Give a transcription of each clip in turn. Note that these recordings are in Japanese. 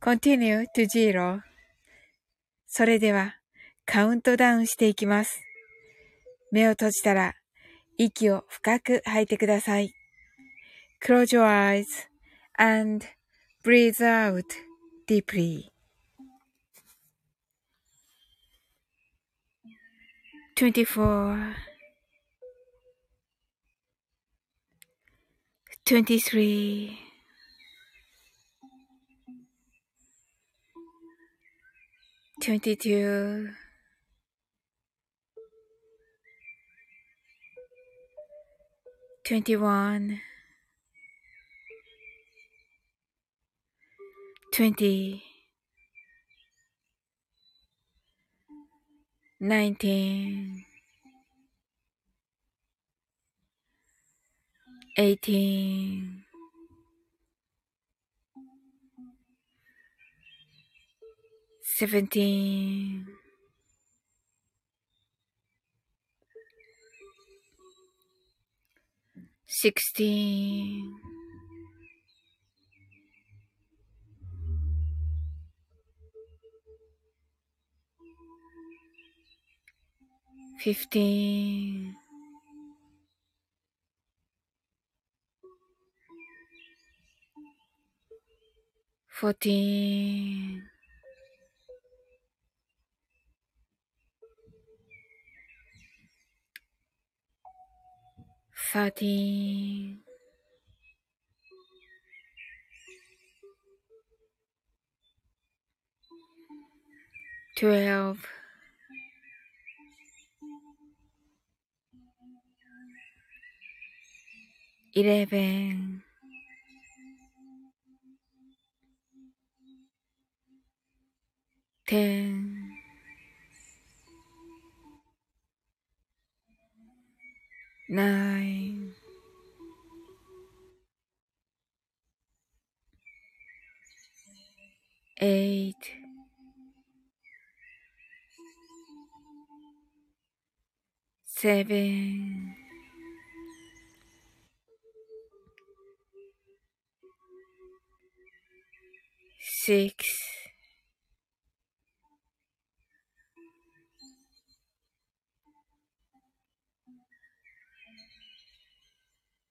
continue to zero. それでは、カウントダウンしていきます。目を閉じたら、息を深く吐いてください。Close your eyes and breathe out deeply. 24 23 22 21 20 19 18 seventeen, sixteen, fifteen, fourteen, thirteen, twelve, eleven, ten, nine, eight, seven, six,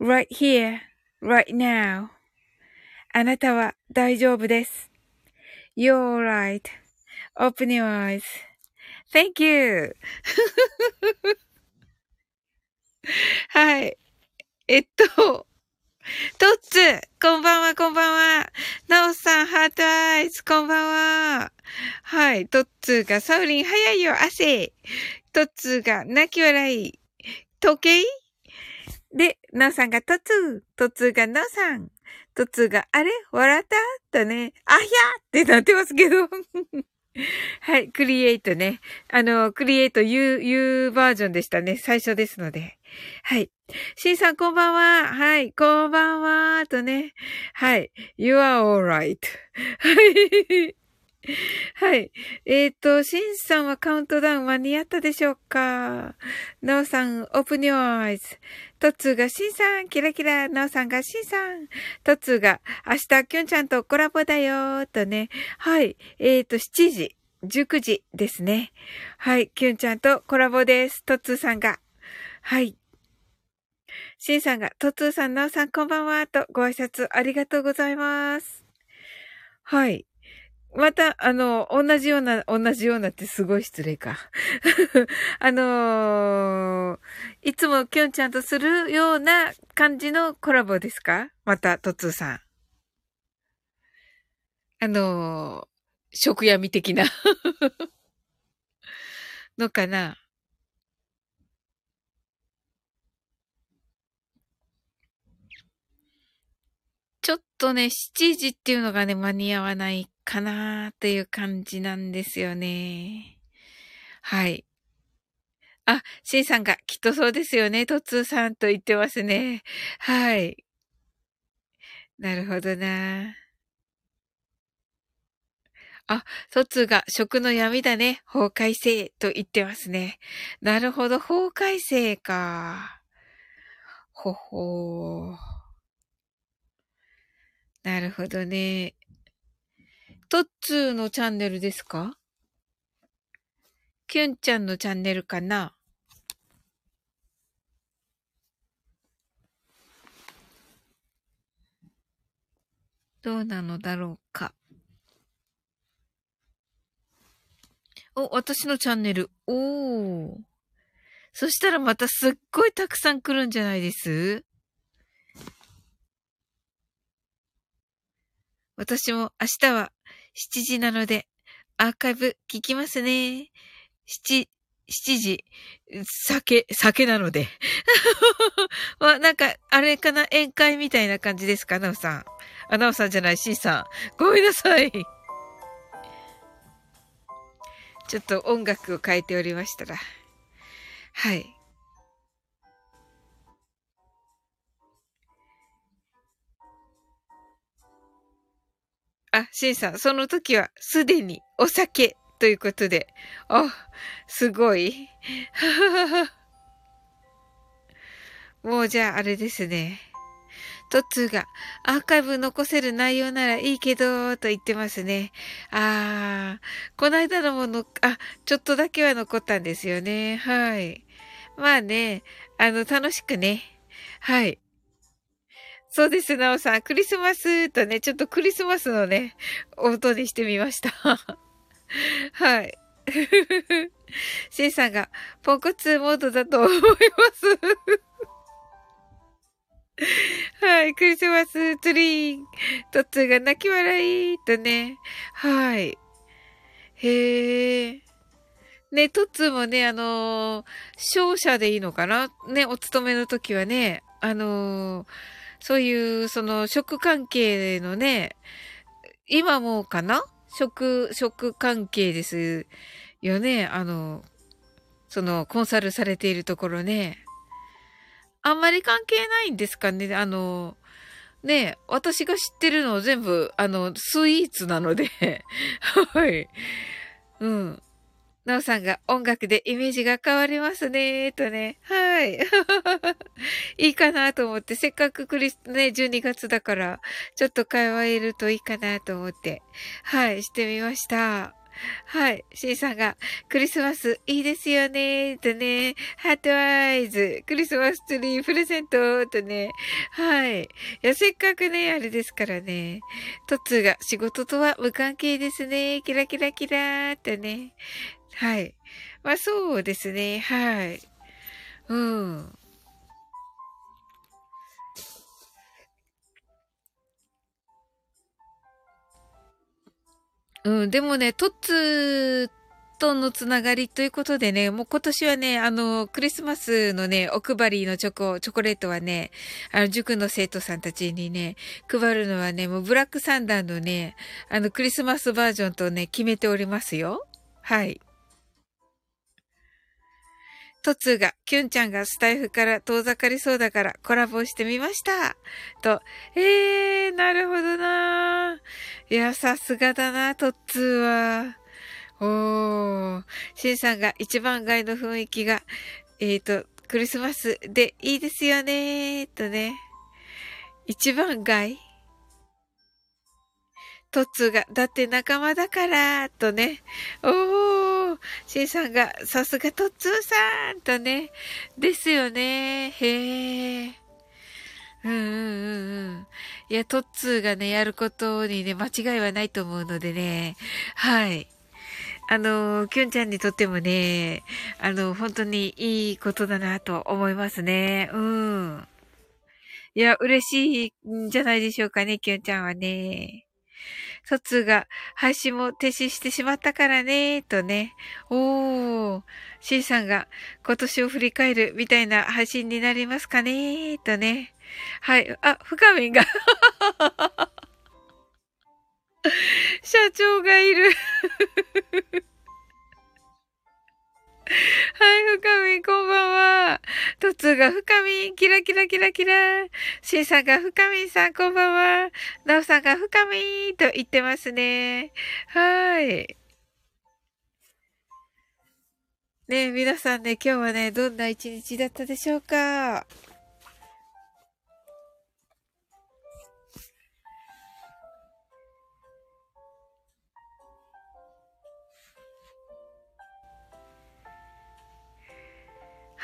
right here, right now. あなたは大丈夫です。You're right.Open your eyes.Thank you. はい。えっと、トッツ、こんばんは、こんばんは。ナオさん、ハートアイズ、こんばんは。はい、トッツが、サウリン、早いよ、汗。トッツが、泣き笑い。時計？で、ナオさんが、トツ、トツが、ナオさん。トツが、あれ？笑った？とね、あひゃってなってますけど。はい、クリエイトね。あの、クリエイト U、U バージョンでしたね。最初ですので。はい。シンさん、こんばんは。はい、こんばんは。とね。はい。You are alright. はい。はい。えっ、ー、と、シンさんはカウントダウン間に合ったでしょうか？ナオさん、 open your eyes。トッツーがシンさん、キラキラ。ナオさんがシンさん。トッツーが、明日、キュンちゃんとコラボだよーとね。はい。えっ、ー、と、7時、19時ですね。はい。キュンちゃんとコラボです。トッツーさんが。はい。シンさんが、トッツーさん、ナオさん、こんばんは。と、ご挨拶ありがとうございます。はい。また、あの、同じような、同じようなってすごい失礼か。あのー、いつもきょんちゃんとするような感じのコラボですか？また、とつーさん。あのー、食闇的なのかなちょっとね、7時っていうのがね、間に合わないかなっていう感じなんですよね。はい。あ、シンさんがきっとそうですよね。トツーさんと言ってますね。はい。なるほどな。あ、トツーが食の闇だね。法改正と言ってますね。なるほど、法改正か。ほほー。なるほどね。トッツーのチャンネルですか？キュンちゃんのチャンネルかな？どうなのだろうか？お、私のチャンネル。おー。そしたらまたすっごいたくさん来るんじゃないです？私も明日は7時なので、アーカイブ聞きますね。7、7時、酒、酒なので。わ、なんか、あれかな？宴会みたいな感じですか？なおさん。あ、なおさんじゃない、しんさん。ごめんなさい。ちょっと音楽を変えておりましたら。はい。あ、シンさん、その時はすでにお酒ということで。あ、すごい。もうじゃああれですね。トッツーがアーカイブ残せる内容ならいいけど、と言ってますね。あー、この間のもの、あ、ちょっとだけは残ったんですよね。はい。まあね、あの、楽しくね。はい。そうです、なおさん。クリスマスとね、ちょっとクリスマスのね、音にしてみました。はい。シンさんが、ポンコツモードだと思います。はい。クリスマスツリー。トッツーが泣き笑いとね。はい。へえ。ね、トッツーもね、あのー、勝者でいいのかな？ね、お勤めの時はね、あのーそういう、その、食関係のね、今もかな？食、食関係ですよね。あの、その、コンサルされているところね。あんまり関係ないんですかね？あの、ね私が知ってるの全部、あの、スイーツなので はい。うん。なおさんが音楽でイメージが変わりますね、とね。はい。いいかなと思って、せっかくクリス、ね、12月だから、ちょっと会話えるといいかなと思って、はい、してみました。はい。シンさんが、クリスマスいいですよね。とね、ハートアイズ、クリスマスツリープレゼント。とね、はい。いや、せっかくね、あれですからね、トッツーが仕事とは無関係ですね、キラキラキラー。とね、はい。まあそうですね、はい。うん。うん、でもね、トッツとのつながりということでね、もう今年はね、あの、クリスマスのね、お配りのチョコ、チョコレートはね、あの、塾の生徒さんたちにね、配るのはね、もうブラックサンダーのね、あの、クリスマスバージョンとね、決めておりますよ。はい。トツーが、キュンちゃんがスタイフから遠ざかりそうだからコラボしてみました。と、えー、なるほどな。いや、さすがだな、トッツーは。おー、シンさんが一番街の雰囲気が、えっ、ー、と、クリスマスでいいですよねとね。一番街トッツーが、だって仲間だから、とね。おー、シンさんが、さすがトッツーさん、とね。ですよね。へー。うんうんうんうん。いや、トッツーがね、やることにね、間違いはないと思うのでね。はい。あの、キュンちゃんにとってもね、あの、本当にいいことだなと思いますね。うん。いや、嬉しいんじゃないでしょうかね、キュンちゃんはね。疎通が配信も停止してしまったからね、とね。おー、C さんが今年を振り返るみたいな配信になりますかね、とね。はい。あ、深みが 社長がいる はい、深み、こんばんは。とつが深み、キラキラキラキラ。しさんが深みさん、こんばんは。なおさんが深みと言ってますね。はい。ね皆さんね、今日はね、どんな一日だったでしょうか？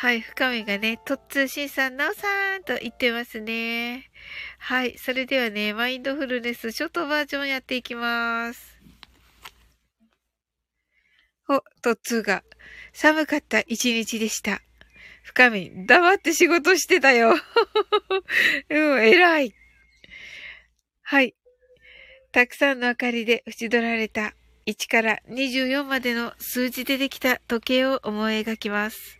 はい、深みがね、とっつーしんさん、なおさんと言ってますね。はい、それではね、マインドフルネスショートバージョンやっていきます。お、とっつーが、寒かった一日でした。深み、黙って仕事してたよ。うん、偉い。はい。たくさんの明かりで縁取られた1から24までの数字でできた時計を思い描きます。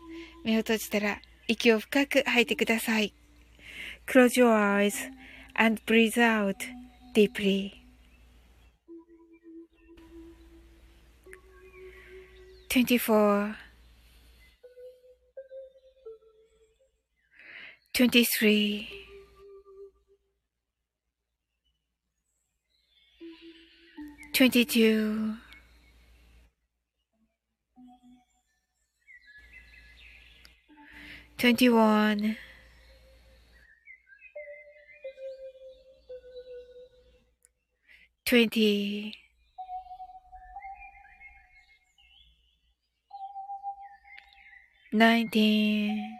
目を閉じたら息を深く吐いてください。Close your eyes and breathe out deeply. 24 23 22 21 20 19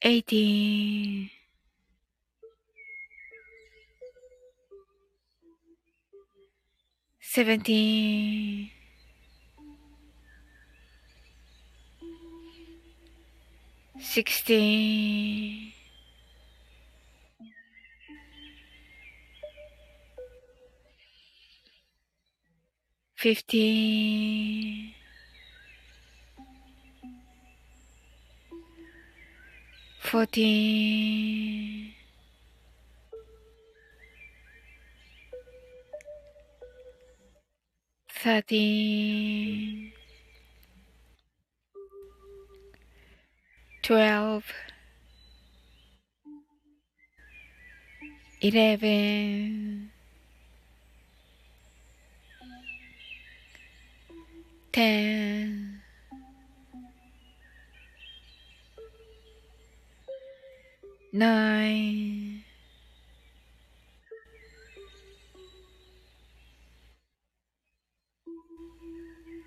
18 17 sixteen, fifteen, fourteen, thirteen, twelve, eleven, ten, nine,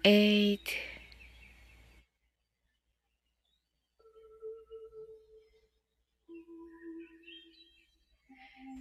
eight,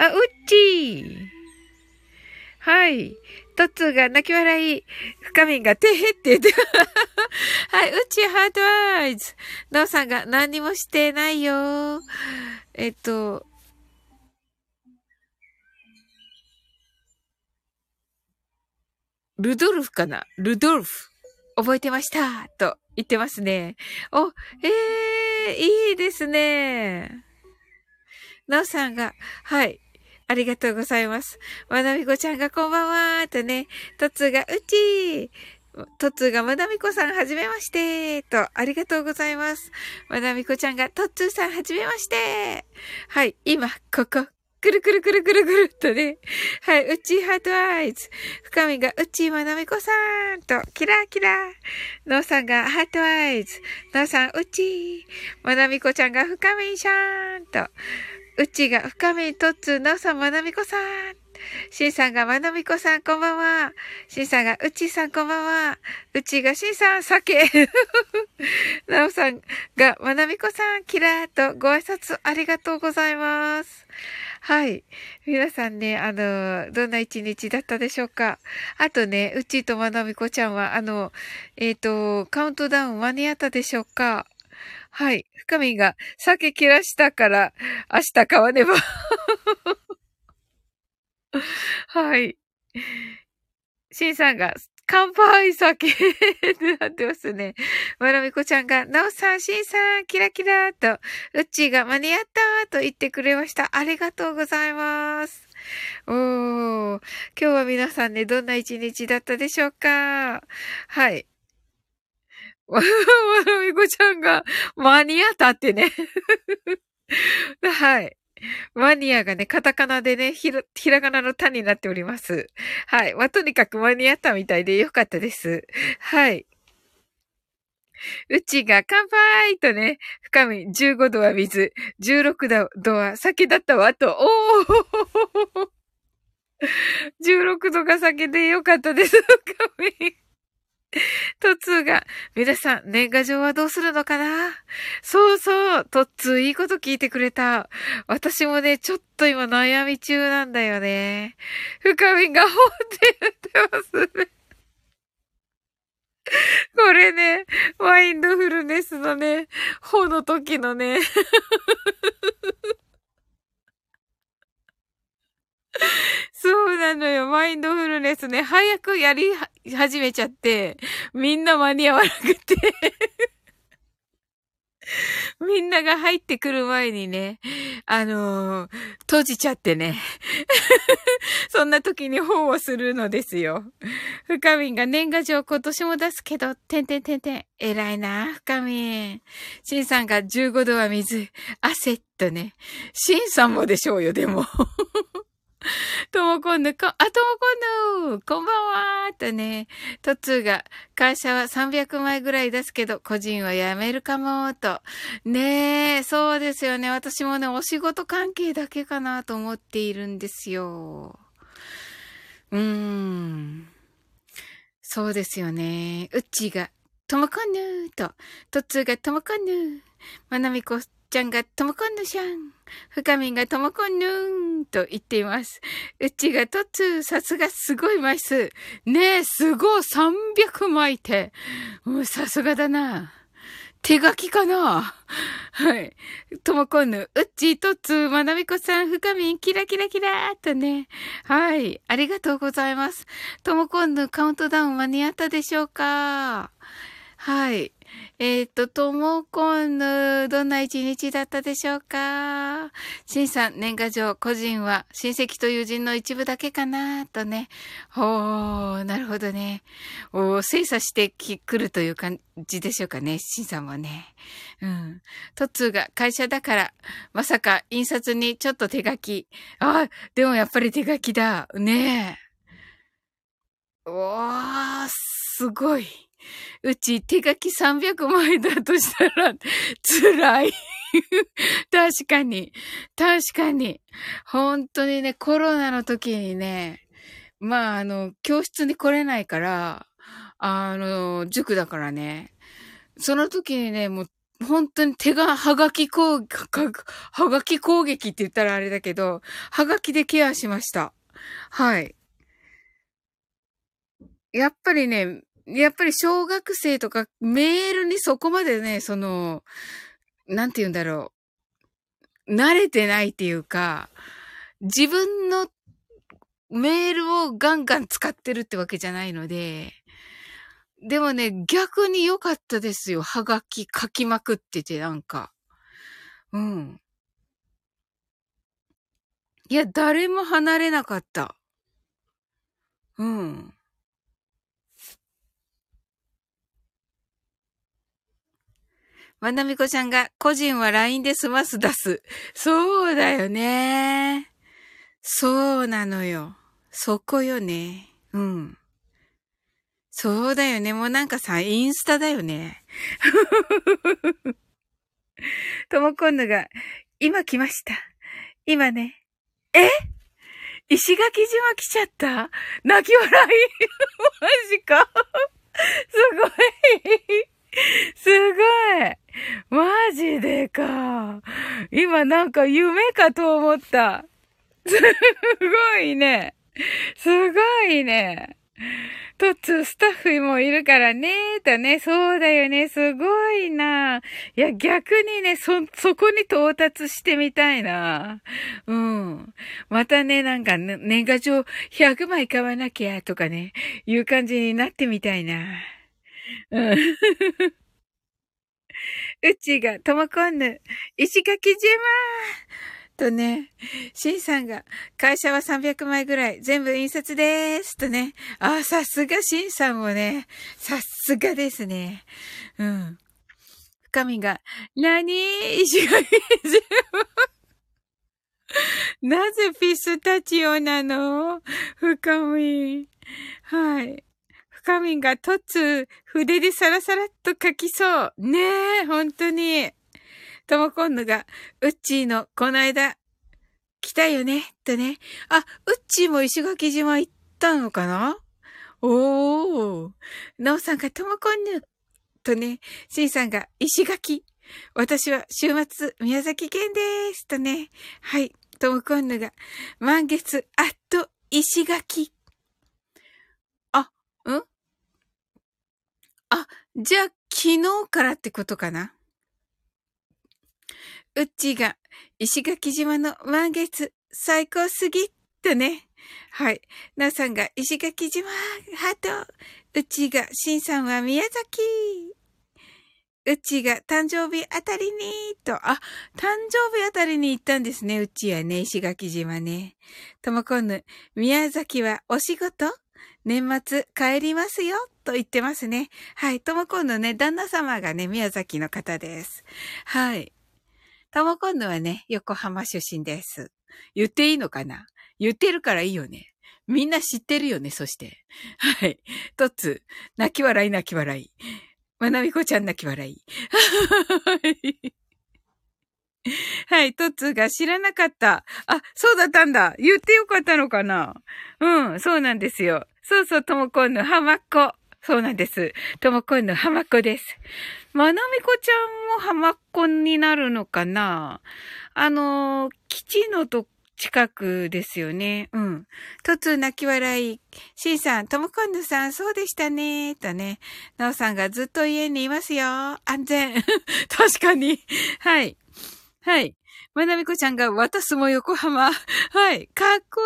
あ、うっちー。はい。トッツーが泣き笑い。深みんがてへって言って。はい。うっちーハートアイズ。なおさんが何にもしてないよ。えっと、ルドルフかな？ルドルフ。覚えてましたと言ってますね。お、ええー、いいですね。なおさんが、はい。ありがとうございます。まなみこちゃんがこんばんはとね、とつがうちーとつがまなみこさんはじめましてと、ありがとうございます。まなみこちゃんがとつーさんはじめましてはい、今、ここ、くるくるくるくるくるっとね。はい、うちハートアイズ。深みがうちまなみこさんと、キラキラ。のうさんがハートアイズ。のうさんうち。まなみこちゃんが深みしゃーんと。うちが深みとっつのうさんまなみこさん。しんさんがまなみこさんこんばんは。しんさんがうちさんこんばんは。うちがしんさん酒。なおさんがまなみこさんキラーとご挨拶ありがとうございます。はい。皆さんね、あの、どんな一日だったでしょうか。あとね、うちとまなみこちゃんは、あの、えっ、と、カウントダウン間に合ったでしょうか。はい。深みが酒切らしたから明日買わねば。はい。しんさんが、乾杯酒ってなってますね。まなみこちゃんが、なおさん、しんさん、キラキラと、うっちーが間に合ったと言ってくれました。ありがとうございます。おー、今日は皆さんね、どんな一日だったでしょうかはい。まなみこちゃんが、間に合ったってね。はい。マニアがね、カタカナでね、ひら、ひらがなの他になっております。はい。まあ、とにかく間に合ったみたいでよかったです。はい。うちが乾杯とね、深み15度は水、16度は酒だったわと、おー !16 度が酒でよかったです、深み。トッツーが、皆さん、年賀状はどうするのかな？そうそう、トッツーいいこと聞いてくれた。私もね、ちょっと今悩み中なんだよね。深みがほって言ってますね。これね、マインドフルネスのね、ほの時のね、そうなのよ。マインドフルネスね、早くやり始めちゃって、みんな間に合わなくて。みんなが入ってくる前にね、あのー、閉じちゃってね。そんな時に本をするのですよ。深みんが年賀状今年も出すけど、てんてんてんてん。偉いな、深みん。しんさんが15度は水、汗っとね。しんさんもでしょうよ、でも。ともこんぬ、こ、あ、ともこんぬ、こんばんはとね、とつーが、会社は300枚ぐらい出すけど、個人は辞めるかも、と。ねえ、そうですよね。私もね、お仕事関係だけかなと思っているんですよ。うーん。そうですよね。うっちが、ともこんぬと、とつーがともこんぬまなみこちゃんがともこんぬしゃん。深みんがともこんぬーんと言っています。うちがとつ、さすがすごい枚数。ねえ、すごい、300枚って。もうさすがだな。手書きかなはい。ともこんぬ、うっちーとつ、まなみこさん、深みん、キラキラキラーっとね。はい。ありがとうございます。ともこんぬ、カウントダウン間に合ったでしょうかはい。えっ、ー、と、ともこんぬ、どんな一日だったでしょうか？しんさん、年賀状、個人は親戚と友人の一部だけかなとね。おー、なるほどね。お精査してくるという感じでしょうかね。しんさんもね。うん。とつが会社だから、まさか印刷にちょっと手書き。あ、でもやっぱり手書きだ。ねえ。おー、すごい。うち手書き300枚だとしたら辛い。確かに。確かに。本当にね、コロナの時にね、まあ、あの、教室に来れないから、あの、塾だからね。その時にね、もう、本当に手が、はがき攻撃、はがき攻撃って言ったらあれだけど、はがきでケアしました。はい。やっぱりね、やっぱり小学生とかメールにそこまでね、その、なんて言うんだろう。慣れてないっていうか、自分のメールをガンガン使ってるってわけじゃないので、でもね、逆に良かったですよ。はがき書きまくってて、なんか。うん。いや、誰も離れなかった。うん。まなみこちゃんが個人は LINE で済ます出す。そうだよね。そうなのよ。そこよね。うん。そうだよね。もうなんかさ、インスタだよね。ともこんぬが、今来ました。今ね。え？石垣島来ちゃった？泣き笑い？マジか？すごいすごい マジでか。今なんか夢かと思った。すごいね。すごいね。とつ、スタッフもいるからね、とね、そうだよね、すごいな。いや、逆にね、そ、そこに到達してみたいな。うん。またね、なんか、年賀状100枚買わなきゃ、とかね、いう感じになってみたいな。うん。うちが、ともこんぬ、石垣島とね、しんさんが、会社は300枚ぐらい、全部印刷でーす。とね、あ、さすがしんさんもね、さすがですね。うん。深みが、なに石垣島 なぜピスタチオなの?深み。はい。深みがとつ、筆でサラサラっと書きそう。ねえ、本当に。ともこんぬが、うっちーの、こないだ、来たよね、とね。あ、うっちーも石垣島行ったのかな？おー。なおさんがともこんぬ、とね。しんさんが石垣。私は週末、宮崎県です、とね。はい。ともこんぬが、満月、あっと、石垣。ん？あ、じゃあ、昨日からってことかな？うちが、石垣島の満月、最高すぎってね。はい。なさんが、石垣島、ハート。うちが、しんさんは宮崎。うちが誕生日あたりに、と、あ、誕生日あたりに行ったんですね、うちはね、石垣島ね。ともこんぬ、宮崎はお仕事？年末帰りますよ、と言ってますね。はい、ともこんぬね、旦那様がね、宮崎の方です。はい。ともこんぬはね、横浜出身です。言っていいのかな？言ってるからいいよね。みんな知ってるよね、そして。はい。とつ、泣き笑い泣き笑い。まなみこちゃん泣き笑い。はい、トツが知らなかった。あ、そうだったんだ。言ってよかったのかな？うん、そうなんですよ。そうそう、ともこんの浜っ子。そうなんです。ともこんの浜っ子です。まなみこちゃんも浜っ子になるのかな？あの基地のと近くですよね。うん。とつ泣き笑い。しんさん、ともこんぬさん、そうでしたね。とね。なおさんがずっと家にいますよ。安全。確かに。はい。はい。まなみこちゃんが、渡すも横浜。はい。かっこ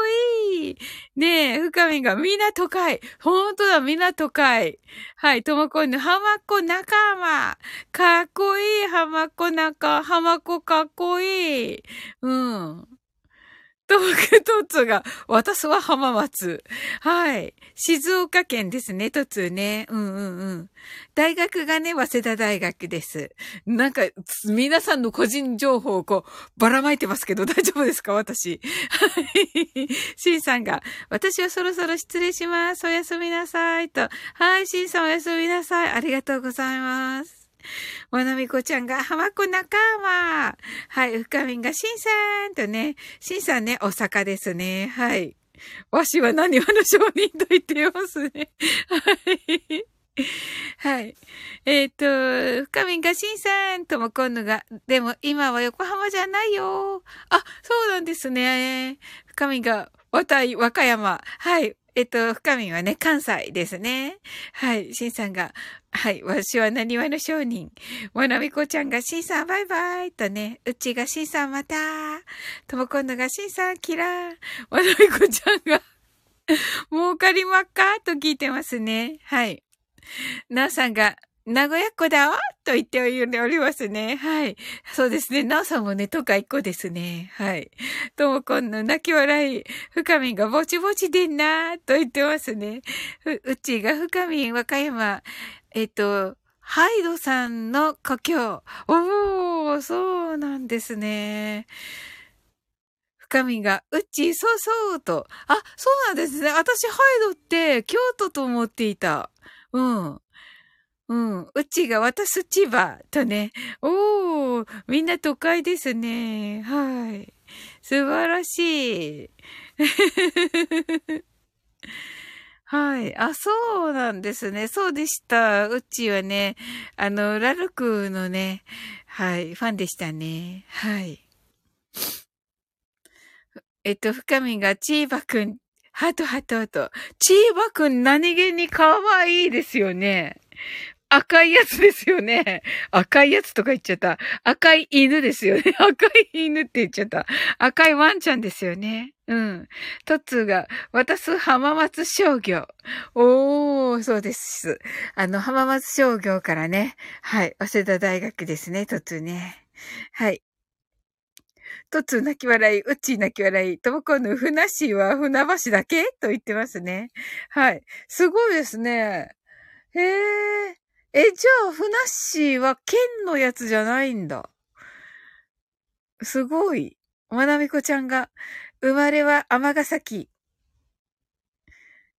いい。ねえ、深みが、みんな都会。ほんとだ、みんな都会。はい。ともこんぬ、浜っ子仲間。かっこいい、浜っ子仲、浜っ子かっこいい。うん。東北トツが、私は浜松。はい。静岡県ですね、トツね。うんうんうん。大学がね、早稲田大学です。なんか、皆さんの個人情報をこう、ばらまいてますけど、大丈夫ですか？私。はい。シンさんが、私はそろそろ失礼します。おやすみなさい。と。はい、シンさんおやすみなさい。ありがとうございます。まなみこちゃんが浜子仲間。はい、深みんがしんさんとね、しんさんね、大阪ですね。はい。わしは何話の商人と言ってますね。はい。はい。えっ、ー、と、深みがしんさんとも今度が、でも今は横浜じゃないよ。あ、そうなんですね。深みが、わたい、和歌山。はい。えっと、深みはね、関西ですね。はい。しんさんが、はい。わしは何話の商人。わなみこちゃんが、しんさんバイバイとね、うちがしんさんまた。ともこんのが、しんさんキラー。わなみこちゃんが 儲かりまっか？と聞いてますね。はい。なおさんが、名古屋っ子だわと言っておりますね。はい。そうですね。なおさんもね、都会っ子ですね。はい。ともこんの泣き笑い、深みがぼちぼちでんなと言ってますね。う、ちが深み、和歌山、えっと、ハイドさんの故郷。おー、そうなんですね。深みが、うち、そうそうと。あ、そうなんですね。私、ハイドって京都と思っていた。うん。うん。うちが私千葉とね。おー、みんな都会ですね。はい。素晴らしい。はい。あ、そうなんですね。そうでした。うちはね、あの、ラルクのね、はい、ファンでしたね。はい。えっと、深みがチーバくん、ハトハトと。チーバくん何気に可愛いですよね。赤いやつですよね。赤いやつとか言っちゃった。赤い犬ですよね。赤い犬って言っちゃった。赤いワンちゃんですよね。うん。トッツーが、渡す浜松商業。おー、そうです。あの、浜松商業からね。はい。早稲田大学ですね、トッツーね。はい。トッツ泣き笑い、うっちー泣き笑い、ともこのふなしーは船橋だけ？と言ってますね。はい。すごいですね。へえ。え、じゃあ、ふなっしーは県のやつじゃないんだ。すごい。まなみこちゃんが、生まれは尼崎。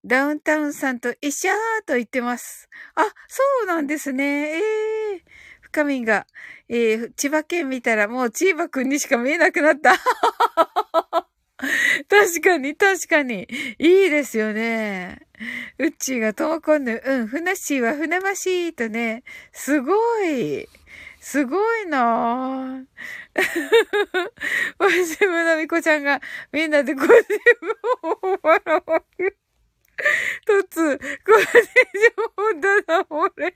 ダウンタウンさんと一緒ーと言ってます。あ、そうなんですね。ええー。深みが、えー、千葉県見たらもう千葉くんにしか見えなくなった。確かに、確かに。いいですよね。うっちーがともこんぬ、うん、ふなっしーはふなましーとね、すごい。すごいなぁ。わしむなみこちゃんがみんなでご自分を笑わる。とつ、ご自分だな、俺。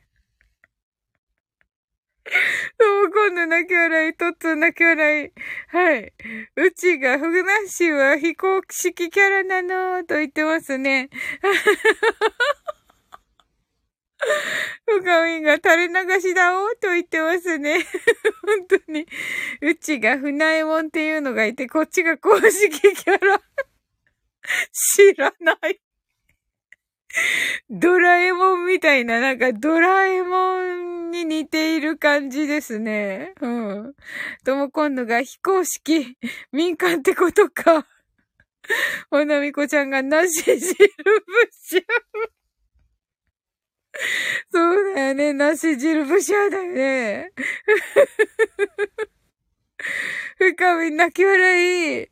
どうも今度泣き笑い、とっつ泣き笑い。はい。うちが、ふぐなしは飛行式キャラなのー、と言ってますね。ふかみんが垂れ流しだおーと言ってますね。本当に。うちが船右衛門っていうのがいて、こっちが公式キャラ。知らない。ドラえもんみたいな、なんかドラえもんに似ている感じですね。うん。とも今度が非公式、民間ってことか。おなみこちゃんがなし汁ぶしゃ。そうだよね。なし汁ぶしゃだよね。深み泣き笑い。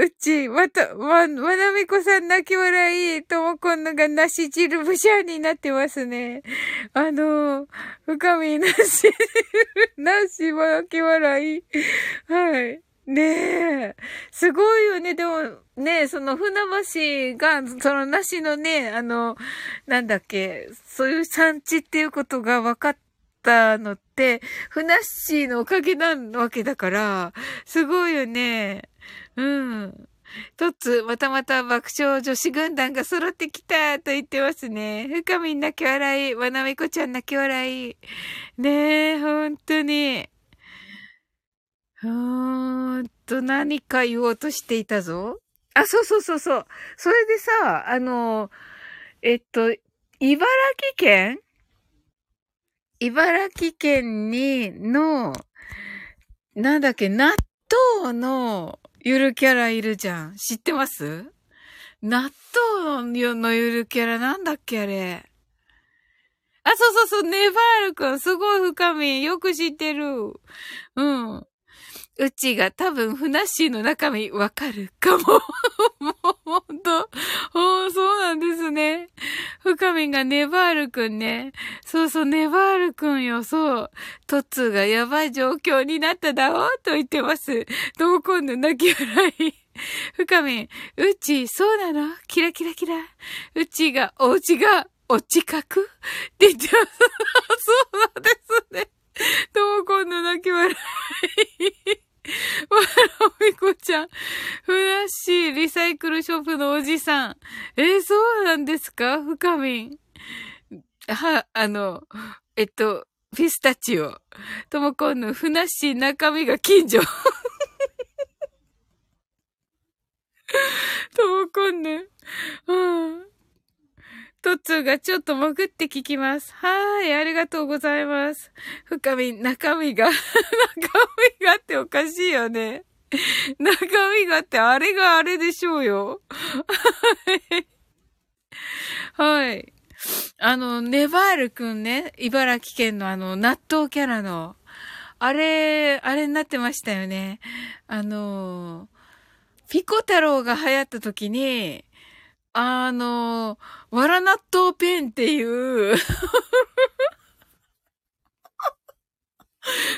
うち、また、ま、まなみこさん泣き笑い、ともこんのがなし汁ぶしゃになってますね。あの、深みなし、なし泣き笑い。はい。ねえ。すごいよね。でも、ねえその船橋が、そのなしのね、あの、なんだっけ、そういう産地っていうことが分かったのって、船橋のおかげなわけだから、すごいよね。うん。とつ、またまた爆笑女子軍団が揃ってきたと言ってますね。深みん泣き笑い。わなみこちゃん泣き笑い。ねえ、ほんとに。うーんと、何か言おうとしていたぞ。あ、そうそうそうそう。それでさ、あの、えっと、茨城県茨城県に、の、なんだっけ、納豆のゆるキャラいるじゃん。知ってます？納豆のゆるキャラなんだっけあれ。あ、そうそうそう、ネバールくん。すごい深み。よく知ってる。うん。うちが多分、ふなっしーの中身わかるかも。もう、ほんと。おそうなんですね。深みがネバールくんね。そうそう、ネバールくんよ、そう。トッツーがやばい状況になっただろうと言ってます。どう今度泣き笑い。深み、うち、そうなの？キラキラキラ。うちが、お家が、お近く？って言ってます。そうなんですね。どう今度泣き笑い。わらみこちゃん。ふなっしーリサイクルショップのおじさん。えー、そうなんですか？深みん。は、あの、えっと、ピスタチオ。ともこんのふなっしー中身が近所。ともこんぬ。うん。トッツーがちょっと潜って聞きます。はい、ありがとうございます。深み、中身が、中身がっておかしいよね。中身がってあれがあれでしょうよ。はい。あの、ネバールくんね、茨城県のあの、納豆キャラの、あれ、あれになってましたよね。あの、ピコ太郎が流行った時に、あの、わら納豆ペンっていう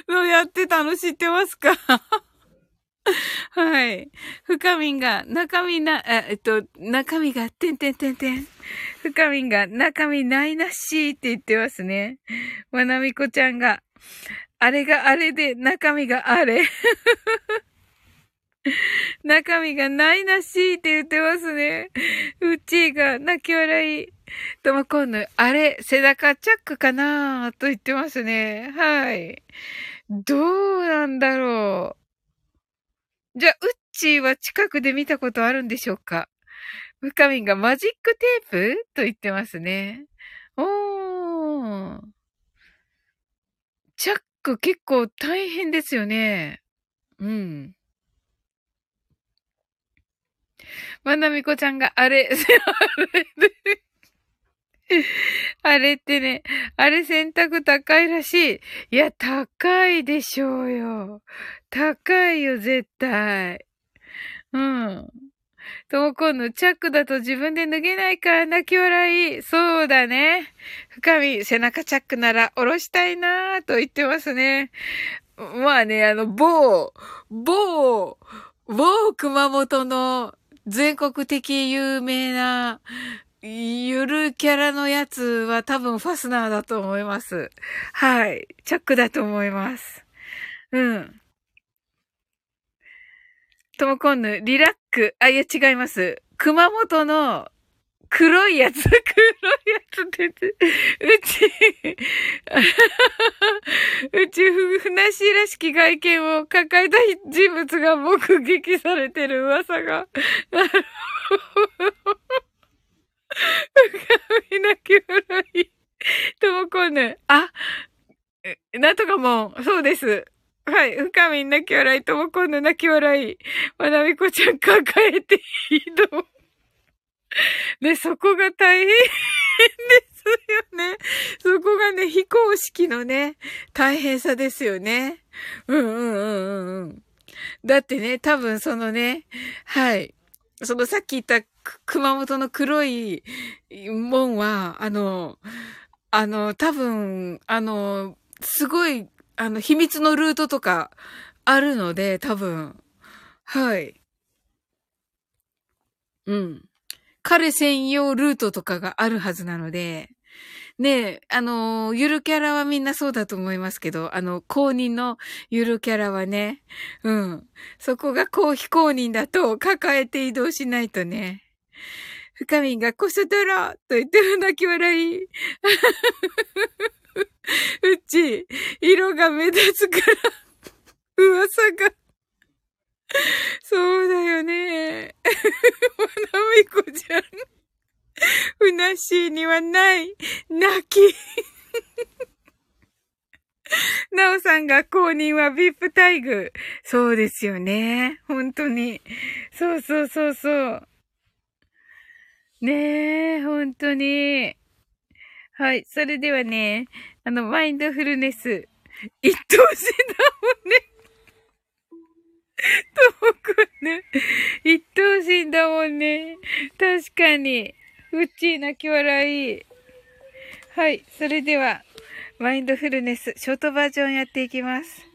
のやってたの知ってますか？はい。深みんが、中身な、えっと、中身が、てんてんてんてん。深みんが、中身ないなしって言ってますね。まなみこちゃんが、あれがあれで、中身があれ。中身がないなしいって言ってますね。うちが泣き笑い。ともこんぬ、あれ、背中チャックかなと言ってますね。はい。どうなんだろう。じゃあ、うっちーは近くで見たことあるんでしょうかムカミンがマジックテープ？と言ってますね。おー。チャック結構大変ですよね。うん。まなみこちゃんが、あれ、あれってね、あれ洗濯高いらしい。いや、高いでしょうよ。高いよ、絶対。うん。ともこんのチャックだと自分で脱げないから泣き笑い。そうだね。深み、背中チャックなら下ろしたいなぁと言ってますね。まあね、あの、某、某、某熊本の全国的有名な、ゆるキャラのやつは多分ファスナーだと思います。はい。チャックだと思います。うん。ともこんぬ、リラック。あ、いや違います。熊本の黒いやつ、黒いやつってうち、うち、ふなしらしき外見を抱えた人物が目撃されてる噂が。なるほど。深みなき笑い。ともこんぬ。あ、なんとかも、そうです。はい。深みなき笑い、ともこんぬ泣き笑い。まなみこちゃん抱えて移動。で、そこが大変ですよね。そこがね、非公式のね、大変さですよね。うんうんうんうんうん。だってね、多分そのね、はい。そのさっき言った熊本の黒い門は、あの、あの、多分、あの、すごい、あの、秘密のルートとかあるので、多分。はい。うん。彼専用ルートとかがあるはずなので、ねえ、あの、ゆるキャラはみんなそうだと思いますけど、あの、公認のゆるキャラはね、うん。そこが公非公認だと抱えて移動しないとね。深みがこそだろと言って泣き笑い。うち、色が目立つから、噂が。そうだよね。まなみこちゃん。ふなしーにはない、泣き。なおさんが公認はビップタイグ。そうですよね。本当に。そうそうそうそう。ねえ、本当に。はい。それではね、あの、マインドフルネス、一等身だもんね。ともくんね。一等身だもんね。確かに。うっちー泣き笑い。はい。それでは、マインドフルネス、ショートバージョンやっていきます。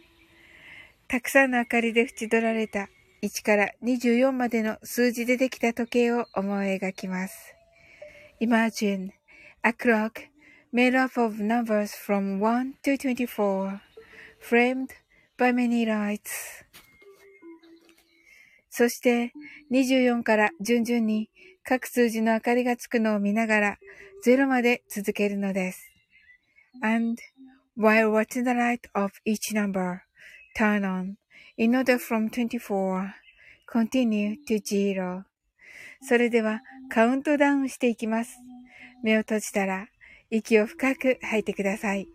たくさんの明かりで縁取られた1から24までの数字でできた時計を思い描きます。Imagine a clock made up of numbers from 1 to 24, framed by many lights. そして24から順々に各数字の明かりがつくのを見ながら0まで続けるのです。And while watching the light of each number turn on in order from 24 continue to zero それではカウントダウンしていきます。目を閉じたら息を深く吐いてください。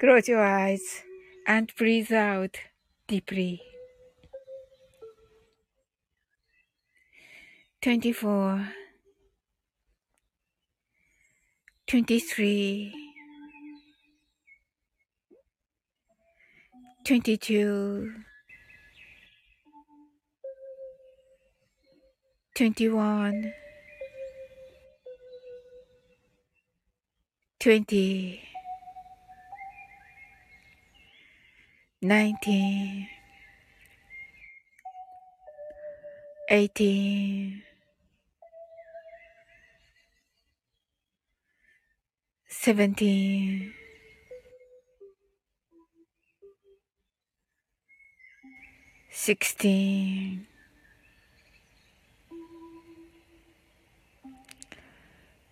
Close your eyes and breathe out deeply. 24 23 22 21 20 19 18 seventeen, sixteen,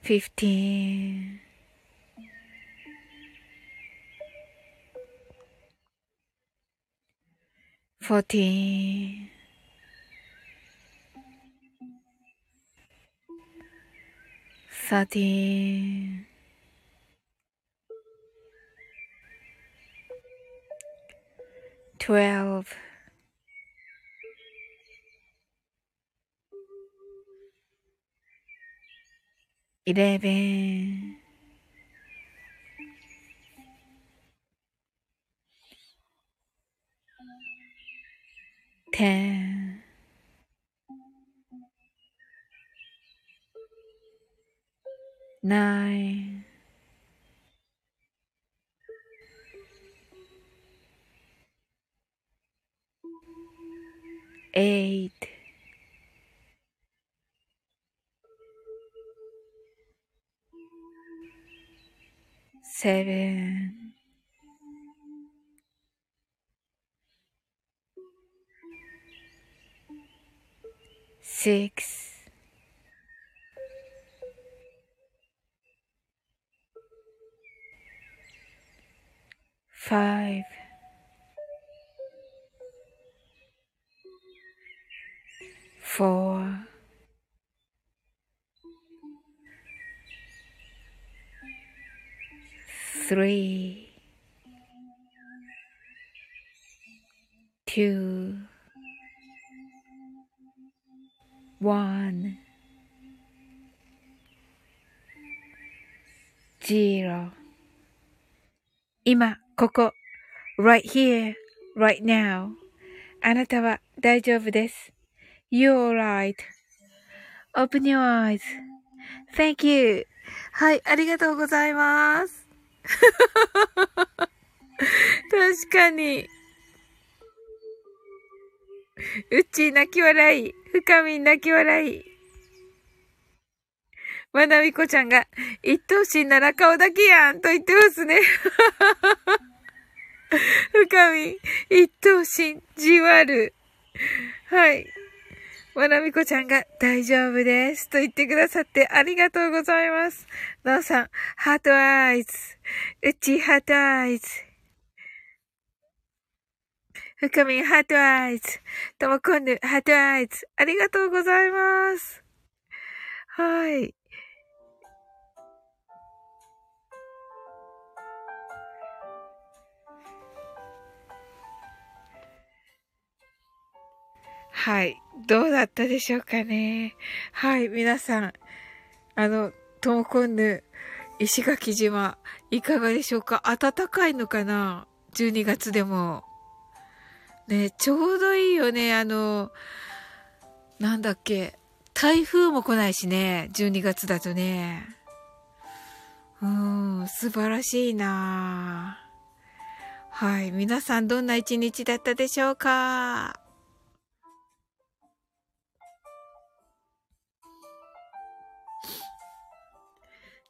fifteen, fourteen, thirteen, twelve, eleven, ten, nine, eight, seven, six, zero 今、ここ、right here, right now. あなたは大丈夫です。You're right.Open your eyes.Thank you. はい、ありがとうございます。確かに。うち泣き笑い。深み泣き笑い。まなみこちゃんが、一等身なら顔だけやんと言ってますね。深み、一等身、じわる。はい。まなみこちゃんが大丈夫ですと言ってくださってありがとうございます。なおさん、 heart eyes。うち heart eyes。深み heart eyes。ともこんぬ heart eyes。ありがとうございます。はい。はい。どうだったでしょうかね。はい。皆さん、あの、ともこんぬ、石垣島、いかがでしょうか？暖かいのかな ?12 月でも。ね、ちょうどいいよね。あの、なんだっけ？台風も来ないしね。12月だとね。うん、素晴らしいなはい。皆さんどんな一日だったでしょうか？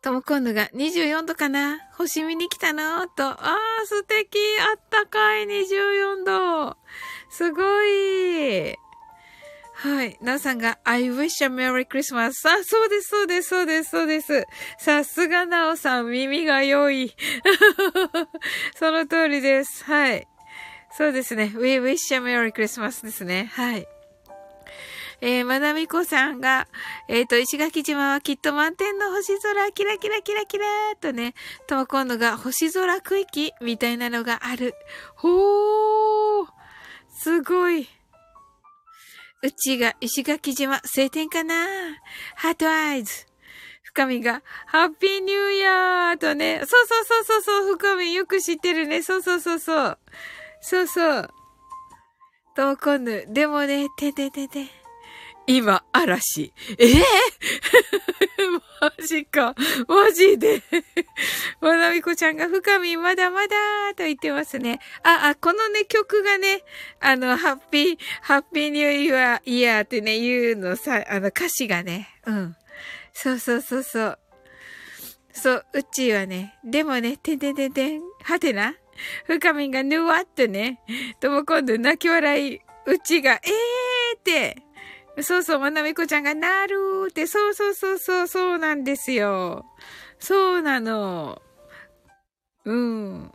とも今度が24度かな星見に来たの？と。ああ、素敵あったかい24度すごいはい。なおさんが、I wish a Merry Christmas. あ、そうです、そうです、そうです、そうです。さすがなおさん、耳が良い。その通りです。はい。そうですね。We wish a Merry Christmas ですね。はい。えー、まなみこさんが、えっ、ー、と、石垣島はきっと満天の星空、キラキラキラキラーとね、とも今度が星空区域みたいなのがある。ほーすごい。うちが石垣島、晴天かなハートアイズ。深みが、ハッピーニューイヤーとね、そうそうそうそうそう、深みよく知ってるね。そうそうそうそう。そうそう。とこんぬ。でもね、てててて。今、嵐。ええー、マジか。マジで。まなみこちゃんが深みまだまだと言ってますね。あ、あ、このね、曲がね、あの、ハッピー、ハッピーニューイヤー、イヤーってね、言うのさ、あの、歌詞がね、うん。そうそうそうそう。そう、うちはね、でもね、てんてんてんてん、はてな？深みがぬわっとね、とも今度泣き笑い、うちが、えーって、そうそう、まなみこちゃんがなるって、そうそうそうそう、そうなんですよ。そうなの。うん。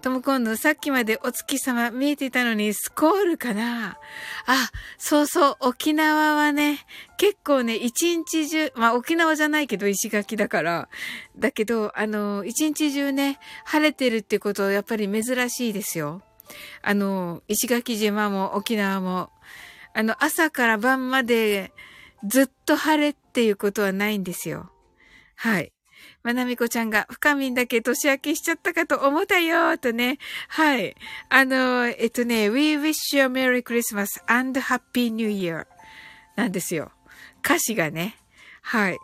とも今度さっきまでお月様見えてたのにスコールかなあ、そうそう、沖縄はね、結構ね、一日中、まあ沖縄じゃないけど石垣だから、だけど、あの、一日中ね、晴れてるってことやっぱり珍しいですよ。あの、石垣島も沖縄も。あの、朝から晩までずっと晴れっていうことはないんですよ。はい。まなみこちゃんが、深みんだけ年明けしちゃったかと思ったよーとね。はい。あの、えっとね、We wish you a Merry Christmas and Happy New Year なんですよ。歌詞がね。はい。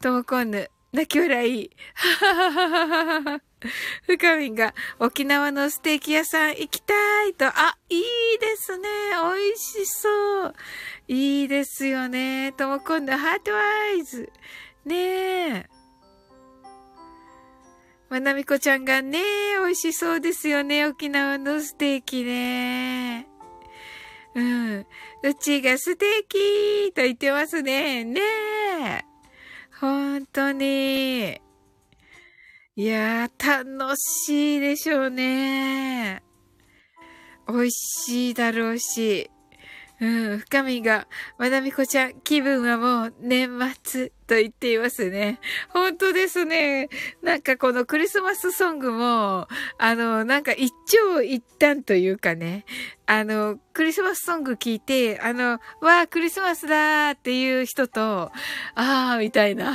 ともこんぬ、泣き笑い。ははははは。深みが沖縄のステーキ屋さん行きたいと、あ、いいですね。美味しそう。いいですよね。とも今度ハートアイズ。ねえ。まなみこちゃんがね、美味しそうですよね。沖縄のステーキね。うん。うちがステーキと言ってますね。ねえ。本当に。いやー、楽しいでしょうね。美味しいだろうし。うん、深みが、まなみこちゃん、気分はもう年末と言っていますね。本当ですね。なんかこのクリスマスソングも、あの、なんか一長一短というかね、あの、クリスマスソング聞いて、あの、わあ、クリスマスだーっていう人と、あー、みたいな、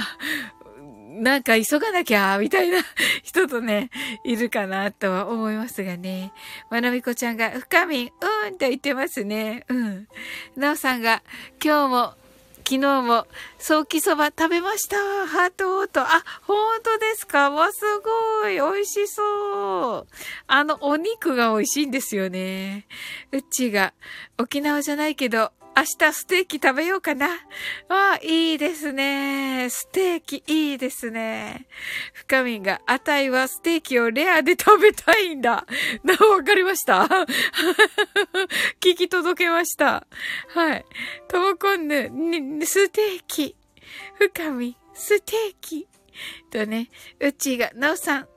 なんか急がなきゃ、みたいな 人とね、いるかなとは思いますがね。まなみこちゃんが、深み、うんと言ってますね。うん。なおさんが、今日も、昨日も、ソーキそば食べました。ハートと。あ、本当ですか？わ、すごい。美味しそう。あの、お肉が美味しいんですよね。うちが、沖縄じゃないけど、明日ステーキ食べようかな。ああ、いいですね。ステーキいいですね。深みが、あたいはステーキをレアで食べたいんだ。な、わかりました 聞き届けました。はい。ともこんぬ、ステーキ。深み、ステーキ。とね、うちが、なおさん、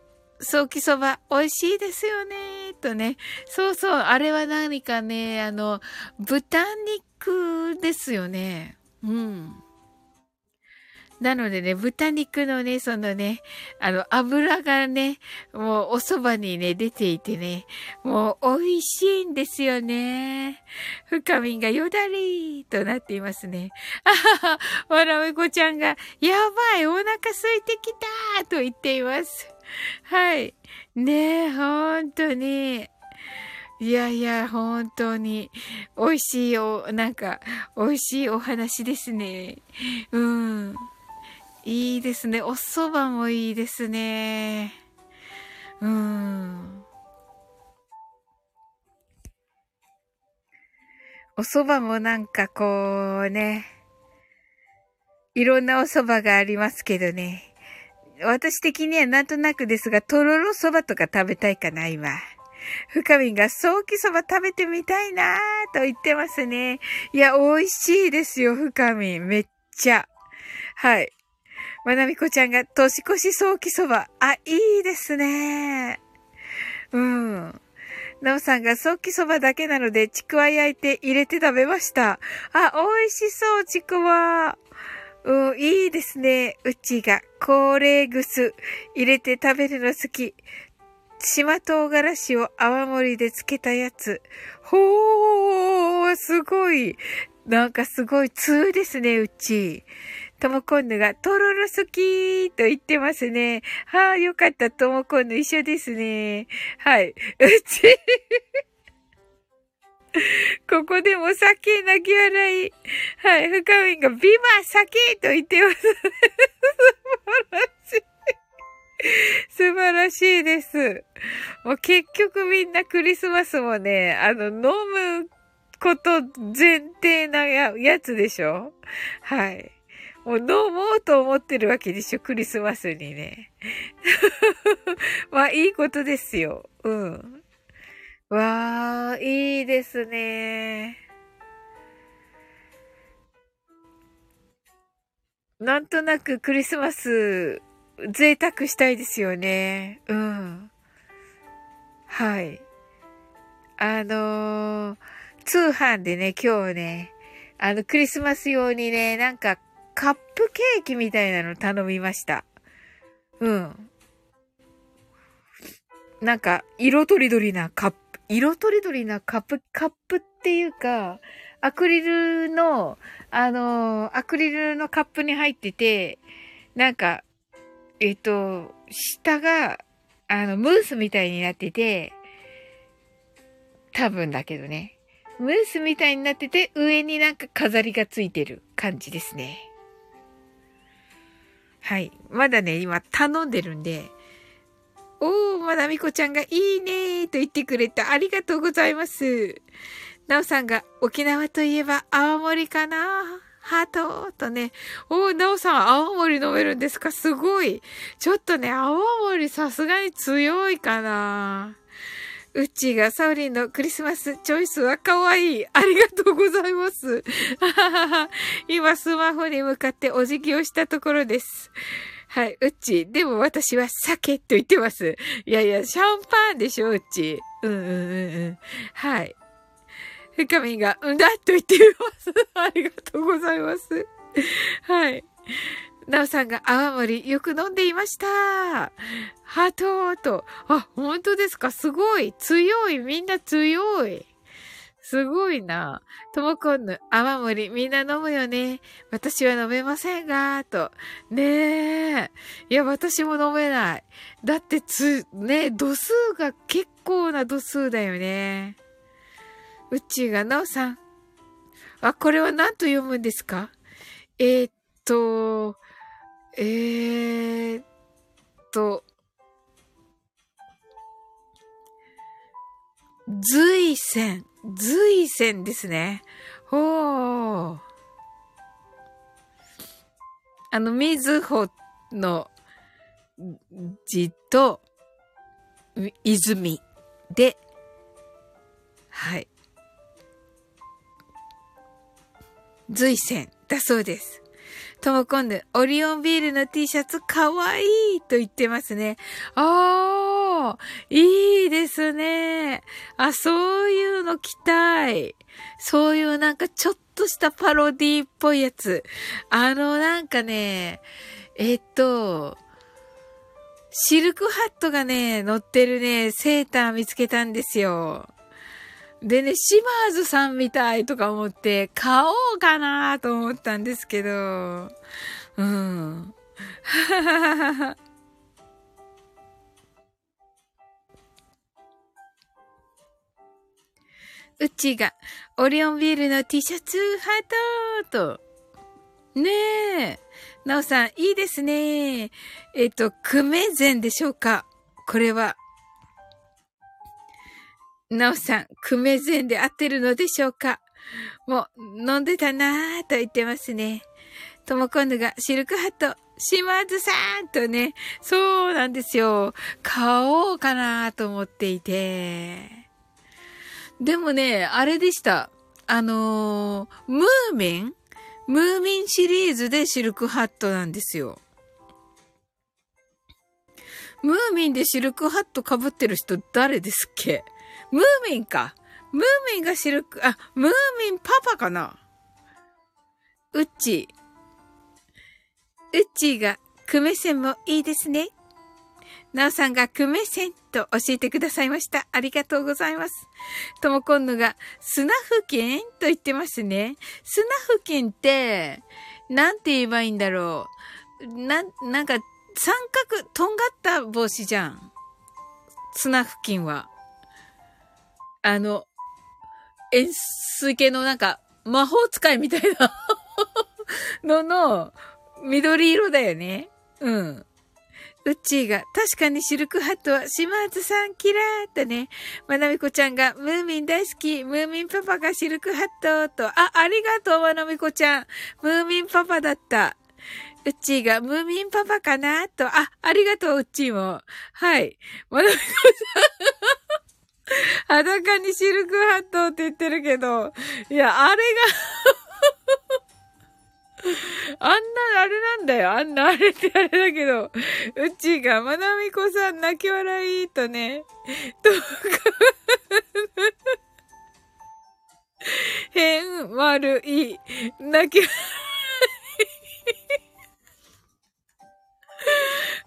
ソーキそば美味しいですよね。とね。そうそう、あれは何かね、あの、豚肉ですよね。うん。なのでね、豚肉のね、そのね、あの、油がね、もうお蕎麦にね、出ていてね、もう美味しいんですよね。深みがよだりーとなっていますね。あはは、わらめこちゃんが、やばい、お腹空いてきたーと言っています。はい。ねえ、本当に。いやいや、本当に、美味しいお、なんか、美味しいお話ですね。うん。いいですね。お蕎麦もいいですね。うん。お蕎麦もなんかこうね、いろんなお蕎麦がありますけどね。私的にはなんとなくですが、とろろそばとか食べたいかな、今。深みが、ソーキそば食べてみたいなーと言ってますね。いや、美味しいですよ、深み。めっちゃ。はい。まなみこちゃんが、年越しソーキそば。あ、いいですね。うん。なおさんが、ソーキそばだけなので、ちくわ焼いて入れて食べました。あ、美味しそう、ちくわ。うん、いいですね。うちが、高齢ぐす入れて食べるの好き。島唐辛子を泡盛りで漬けたやつ。ほー、すごい。なんかすごい通ですね、うち。ともこんぬが、とろろ好きと言ってますね。はあ、よかった。ともこんぬ一緒ですね。はい。うち。ここでも酒泣き笑い。はい。深みがビバ酒と言ってます。素晴らしい。素晴らしいです。もう結局みんなクリスマスもね、あの、飲むこと前提なややつでしょはい。もう飲もうと思ってるわけでしょクリスマスにね。まあ、いいことですよ。うん。わあ、いいですね。なんとなくクリスマス贅沢したいですよね。うん。はい。あのー、通販でね、今日ね、あの、クリスマス用にね、なんか、カップケーキみたいなの頼みました。うん。なんか、色とりどりなカップ色とりどりなカップ、カップっていうか、アクリルの、あの、アクリルのカップに入ってて、なんか、えっと、下が、あの、ムースみたいになってて、多分だけどね。ムースみたいになってて、上になんか飾りがついてる感じですね。はい。まだね、今頼んでるんで、おー、まなみこちゃんがいいねーと言ってくれた。ありがとうございます。なおさんが沖縄といえば青森かなハートとね。おー、なおさん、青森飲めるんですか？すごい。ちょっとね、青森さすがに強いかなうちがサウリンのクリスマスチョイスは可愛い。ありがとうございます。今スマホに向かってお辞儀をしたところです。はい、うっち。でも私は酒と言ってます。いやいや、シャンパンでしょ、うっち。うんうんうんうん。はい。深みが、うんだと言ってます。ありがとうございます。はい。なおさんが泡盛よく飲んでいました。ハートと。あ、本当ですか？すごい。強い。みんな強い。すごいな。ともこんぬ、泡盛みんな飲むよね。私は飲めませんが、と。ねえ。いや、私も飲めない。だってつ、ね度数が結構な度数だよね。うちがなおさん。あ、これは何と読むんですか？えー、っと、えー、っと、随線。随線ですね。ほー。あの、みずほの字と、泉で、はい。随線だそうです。ともこんぬ、オリオンビールの T シャツかわいいと言ってますね。ああ、いいですね。あ、そういうの着たい。そういうなんかちょっとしたパロディっぽいやつ。あのなんかね、えっと、シルクハットがね、乗ってるね、セーター見つけたんですよ。でね、シマーズさんみたいとか思って、買おうかなと思ったんですけど、うん。うちが、オリオンビールの T シャツ、ハートと。ねえ。なおさん、いいですね。えっ、と、クメゼンでしょうか？これは。なおさん、クメゼンで合ってるのでしょうか？もう、飲んでたなぁと言ってますね。ともこんぬがシルクハット、島津さんとね、そうなんですよ。買おうかなと思っていて。でもね、あれでした。あのー、ムーミン？ムーミンシリーズでシルクハットなんですよ。ムーミンでシルクハット被ってる人誰ですっけ？ムーミンか。ムーミンがシルク、あ、ムーミンパパかな？うっち。うっちーが、クメセンもいいですね。なおさんがクメセンと教えてくださいました。ありがとうございます。ともこんぬが、スナフキンと言ってますね。スナフキンって、なんて言えばいいんだろう。な、なんか、三角、とんがった帽子じゃん。スナフキンは。あの、円錐形のなんか、魔法使いみたいなのの、緑色だよね。うん。うっちーが、確かにシルクハットは島津さんキラーとね。まなみこちゃんが、ムーミン大好き、ムーミンパパがシルクハットと、あ、ありがとう、まなみこちゃん。ムーミンパパだった。うっちーが、ムーミンパパかなと、あ、ありがとう、うっちーも。はい。まなみこちゃん。裸にシルクハットって言ってるけど、いや、あれが あんな、あれなんだよ。あんな、あれってあれだけど、うちが、まなみこさん泣き笑いとね、とか、変、丸い、泣き笑い。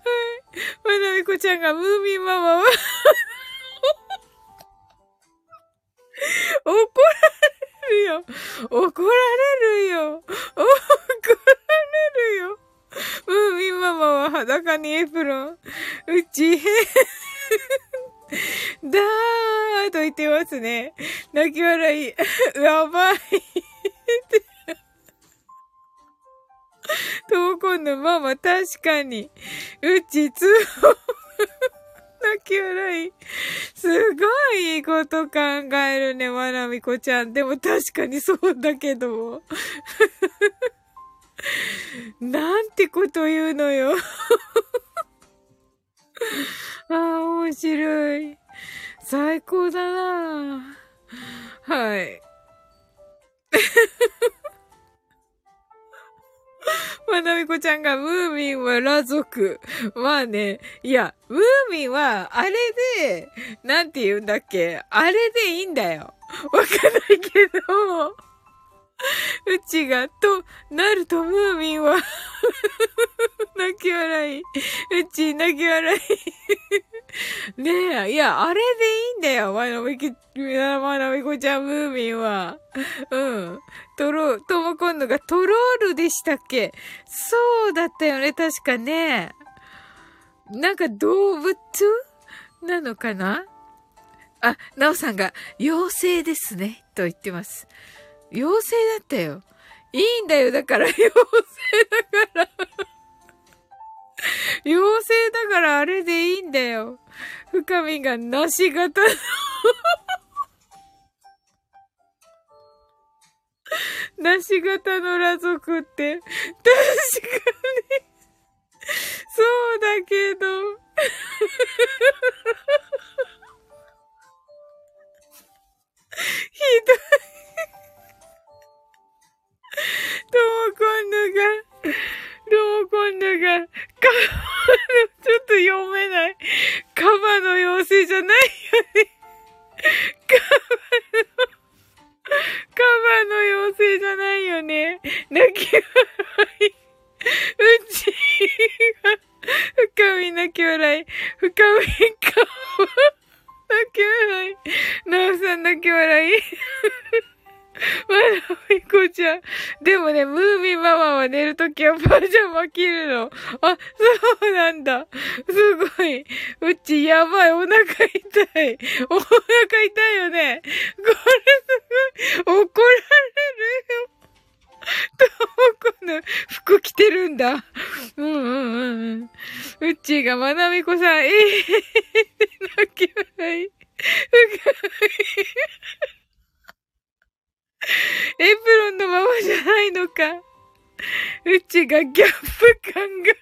はい。まなみこちゃんがムーミンママは 怒られるよ。怒られるよ。怒られるよ。ムーミンママは裸にエプロン。うち、だーと言ってますね。泣き笑い。やばい。トモコンのママ確かに。うち、通報。き笑い。すごいいいこと考えるね、まなみこちゃん。でも確かにそうだけど。なんてこと言うのよ。ああ、面白い。最高だなはい。まなみこちゃんが、ムーミンは裸族。まあね、いや、ムーミンは、あれで、なんて言うんだっけ？あれでいいんだよ。わかんないけど、うちが、と、なるとムーミンは 泣き笑い。うち、泣き笑い。ねえ、いや、あれでいいんだよ。まなみこ、まなみこちゃん、ムーミンは。うん。トロ、とも今度がトロールでしたっけ？そうだったよね、確かね。なんか動物？なのかな？あ、なおさんが、妖精ですね、と言ってます。妖精だったよ。いいんだよ、だから、妖精だから。妖精だからあれでいいんだよ。深みがなし型の。なし型の裸族って、確かに。そうだけど。ひどい。とも今度が、とも今度が、カバの、ちょっと読めない。カバの妖精じゃないよね。カバの、カバの妖精じゃないよね。泣き笑い。うちが、深み泣き笑い。深みか泣き笑い。なおさん泣き笑い。まだみこちゃん。でもね、ムーミンママは寝るときはパジャマ着るの。あ、そうなんだ。すごい。うちやばい。お腹痛い。お腹痛いよね。これすごい。怒られるよ。ともこの服着てるんだ。うんうんうんうん。うちがまなみこさん、ええー、泣き笑い。エプロンのままじゃないのか。うちがギャップ感が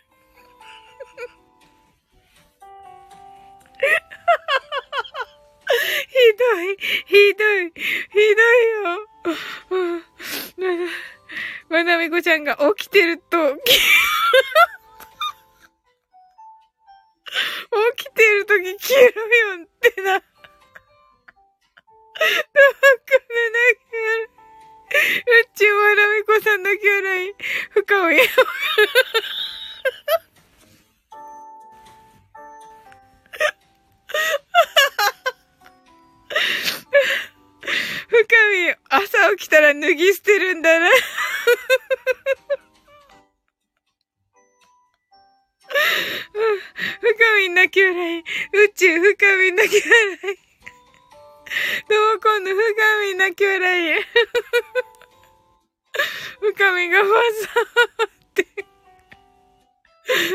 ひどい、ひどい、ひどいよ。まなみこちゃんが起きてると、起きてるとき消えろよってな。だからなきゃ。うちはラミコさんのき笑い。深追い。深み、朝起きたら脱ぎ捨てるんだな。深み泣き笑い。宇宙深み泣き笑い。どうも今度、深み泣き笑い。深みがわさって。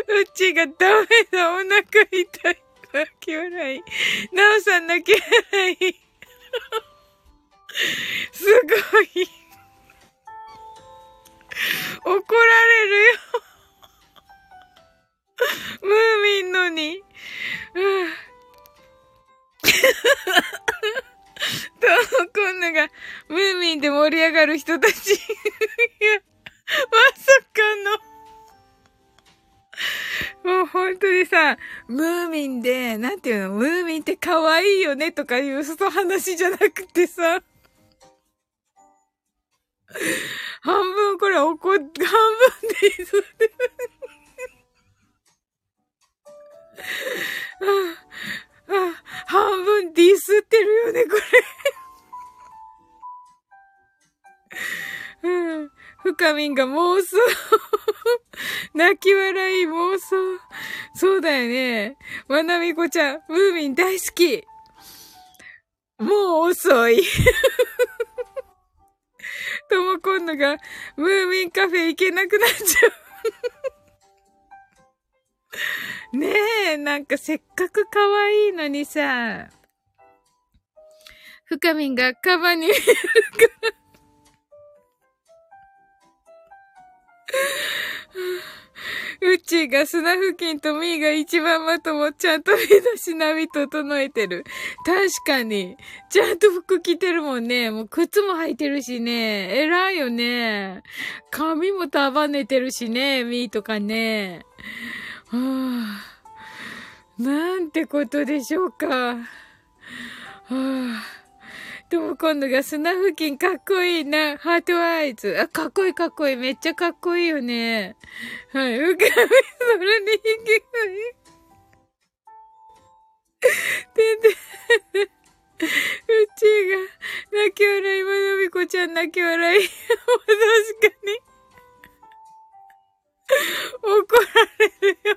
うちがダメだ、お腹痛い。泣き笑い。なおさん泣き笑い。すごい。怒られるよ。ムーミンのに。うんと、今度が、ムーミンで盛り上がる人たち。いや、まさかの。もう本当にさ、ムーミンで、なんていうの、ムーミンって可愛いよねとかいうそ話じゃなくてさ、半分これ怒っ、半分でいいぞ。半分ディスってるよね、これ。うん。深みんが妄想。泣き笑い妄想。そうだよね。まなみこちゃん、ムーミン大好き。もう遅い。とも今度が、ムーミンカフェ行けなくなっちゃう。ねえ、なんかせっかく可愛いのにさ、深みんがカバに見えるから。うちが砂付近とミーが一番まとも、ちゃんと身だしなみ整えてる。確かに。ちゃんと服着てるもんね。もう靴も履いてるしね。偉いよね。髪も束ねてるしね、ミーとかね。はあ、なんてことでしょうか。はあでも今度が砂付近かっこいいな。ハートアイズ。あ、かっこいいかっこいい。めっちゃかっこいいよね。はい。うかみそれに引きがいい。てんてん。うちが、泣き笑い、まなみこちゃん泣き笑い。確かに。怒られるよ。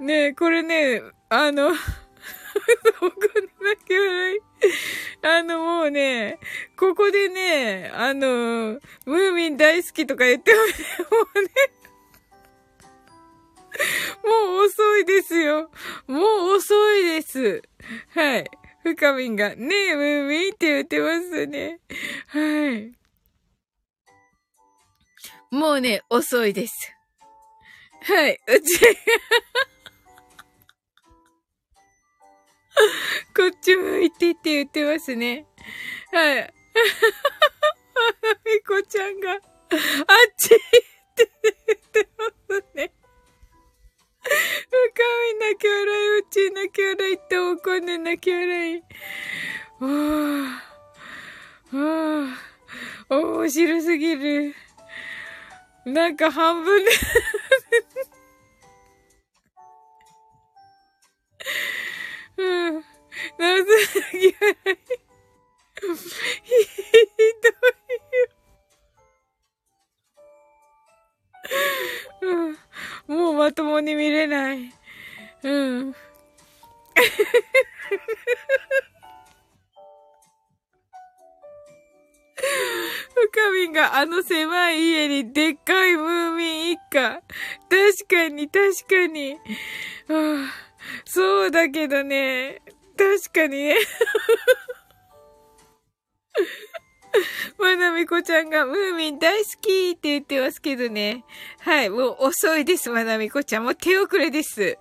ねえ、これね、あの、僕泣き笑い。あの、もうね、ここでね、あの、ムーミン大好きとか言ってもね、もうね、もう遅いですよ。もう遅いです。はい。深みんが、ねえ、ムーミンって言ってますね。はい。もうね、遅いです。はい。うち こっち向いてって言ってますね。はい。みこちゃんが、あっちって言ってますね。深み泣き笑い、うち泣き笑いって怒んで泣き笑い。わあ、わあ、面白すぎる。なんか半分でうん。なぜ泣き笑い。ひどいよ。うん。もうまともに見れない。うん。深みんがあの狭い家にでっかいムーミン一家。確かに、確かに。はあそうだけどね。確かにね。まなみこちゃんがムーミン大好きって言ってますけどね。はい、もう遅いです、まなみこちゃん。もう手遅れです。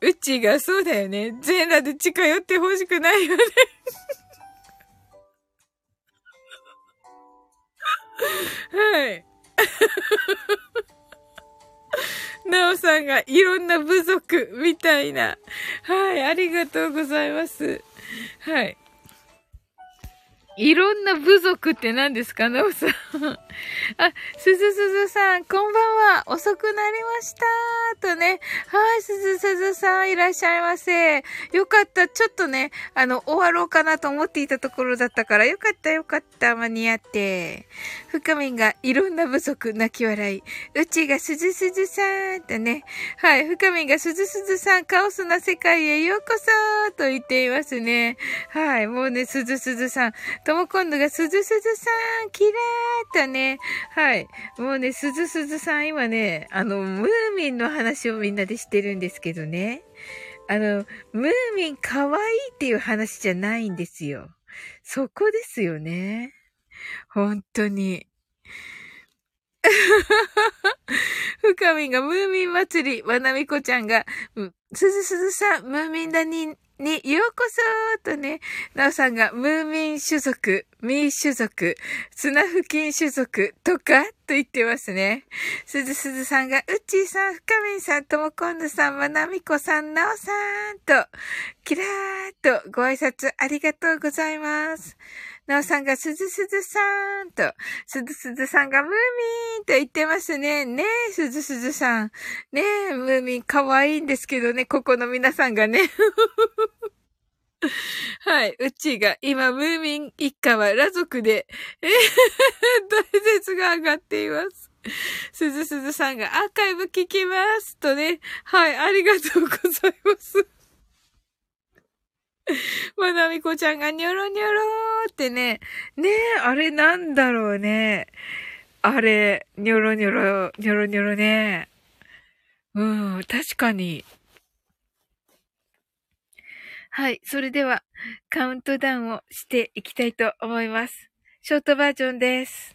うちがそうだよね。全裸で近寄ってほしくないよね。はい。なおさんがいろんな部族みたいな。はい、ありがとうございます。はい。いろんな部族って何ですかなおさん。あ、すずすずさん、こんばんは。遅くなりました。とね。はい、すずすずさん、いらっしゃいませ。よかった。ちょっとね、あの、終わろうかなと思っていたところだったから、よかった、よかった。間に合って。深みんがいろんな部族、泣き笑い。うちがすずすずさん、とね。はい、深みんがすずすずさん、カオスな世界へようこそと言っていますね。はい、もうね、すずすずさん。とも今度がすずすずさん、キラーとね。はい。もうね、すずすずさん、今ね、あの、ムーミンの話をみんなでしてるんですけどね。あの、ムーミン可愛いっていう話じゃないんですよ。そこですよね。本当に。深みんがムーミン祭り、わなみこちゃんが、すずすずさん、ムーミンだに、にようこそとね、なおさんがムーミン種族、ミー種族、砂付近種族とかと言ってますね。すずすずさんが、うっちーさん、深みんさん、ともこんぬさん、まなみこさん、なおさんと、キラーっとご挨拶ありがとうございます。なおさんがすずすずさーんと、すずすずさんがムーミンと言ってますね。ねえ、すずすずさん。ねえ、ムーミン可愛いんですけどね、ここの皆さんがね。はい。うちが、今、ムーミン一家は裸族で、えー、大絶が上がっています。すずすずさんがアーカイブ聞きますとね。はい。ありがとうございます。まなみこちゃんがニョロニョロってね。ねえ、あれなんだろうね。あれ、ニョロニョロ、ニョロニョロね。うん、確かに。はい。それでは、カウントダウンをしていきたいと思います。ショートバージョンです。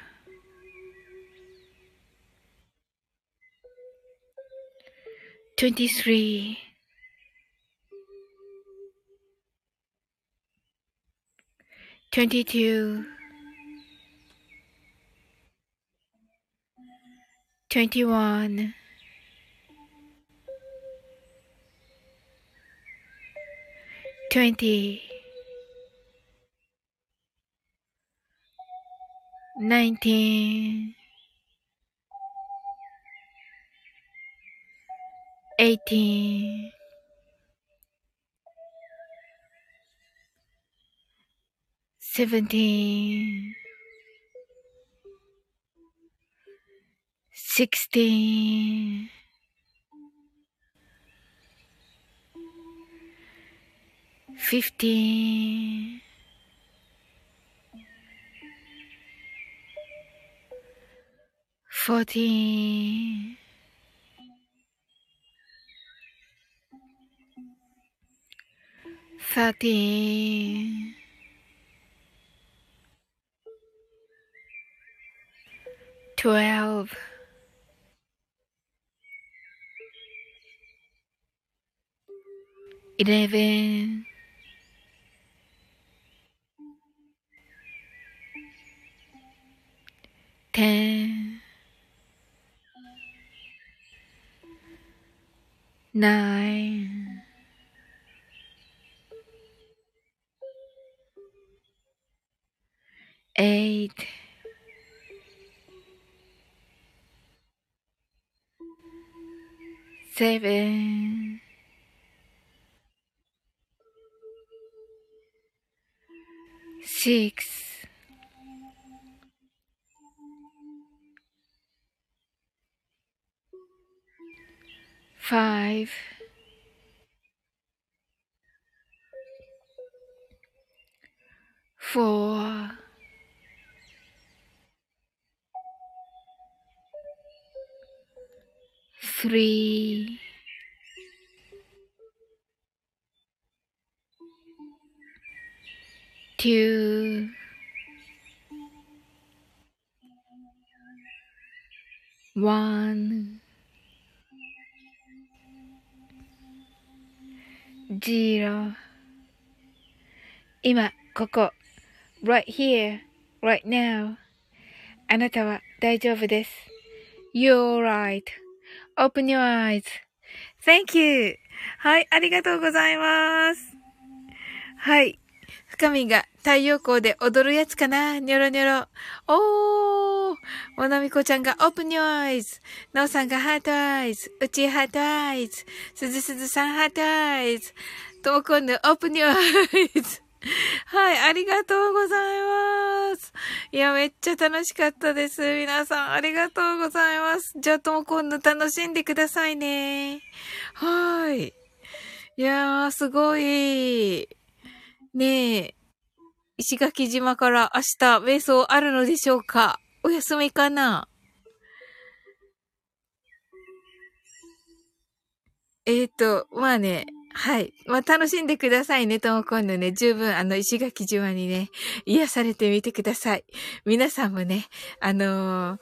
23 22 21 20 19 18 17 16 15 14 Sati. Twelve. Eleven. Ten. Nine. Eight, seven, six, five, four, three, two, one, zero 今、ここ。right here, right now. あなたは大丈夫です。You're Open your eyes.Thank you. はい、ありがとうございます。はい。深みが太陽光で踊るやつかなニョロニョロ。おーもなみこちゃんが Open Your Eyes。なおさんが Heart Eyes。うち Heart Eyes。すずすずさん Heart Eyes。ともこんぬ Open Your Eyes。はい、ありがとうございます。いや、めっちゃ楽しかったです。皆さん、ありがとうございます。じゃあ、とも今度楽しんでくださいね。はい。いやー、すごい。ねえ、石垣島から明日、瞑想あるのでしょうか？お休みかな？えっ、ー、と、まあね、はい。まあ、楽しんでくださいね、とも今度ね。十分、あの、石垣島にね、癒されてみてください。皆さんもね、あのー、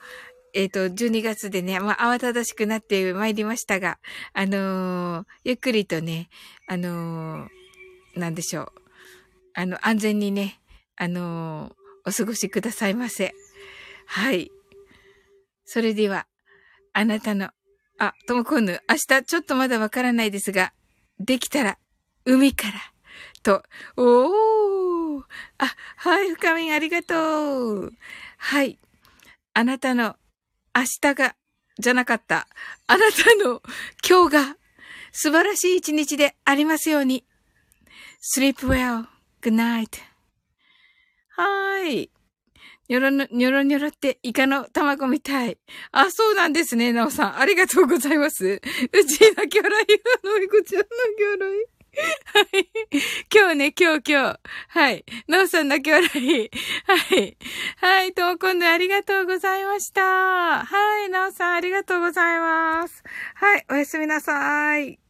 えっ、ー、と、12月でね、まあ、慌ただしくなってまいりましたが、あのー、ゆっくりとね、あのなんでしょう。あの、安全にね、あのお過ごしくださいませ。はい。それでは、あなたのあ、ともこんぬ、明日ちょっとまだわからないですが、できたら、海から、と、おー。あ、はい、深みありがとう。はい。あなたの明日が、じゃなかった。あなたの今日が素晴らしい一日でありますように。sleep well. good night. はーい。にょろにょろにょろってイカの卵みたい。あ、そうなんですね、なおさん。ありがとうございます。うちのキョライのみこちゃんのキョライ。はい。今日ね、今日今日。はい。なおさん泣き笑い。はい。はい。とも今度ありがとうございました。はい。なおさんありがとうございます。はい。おやすみなさい。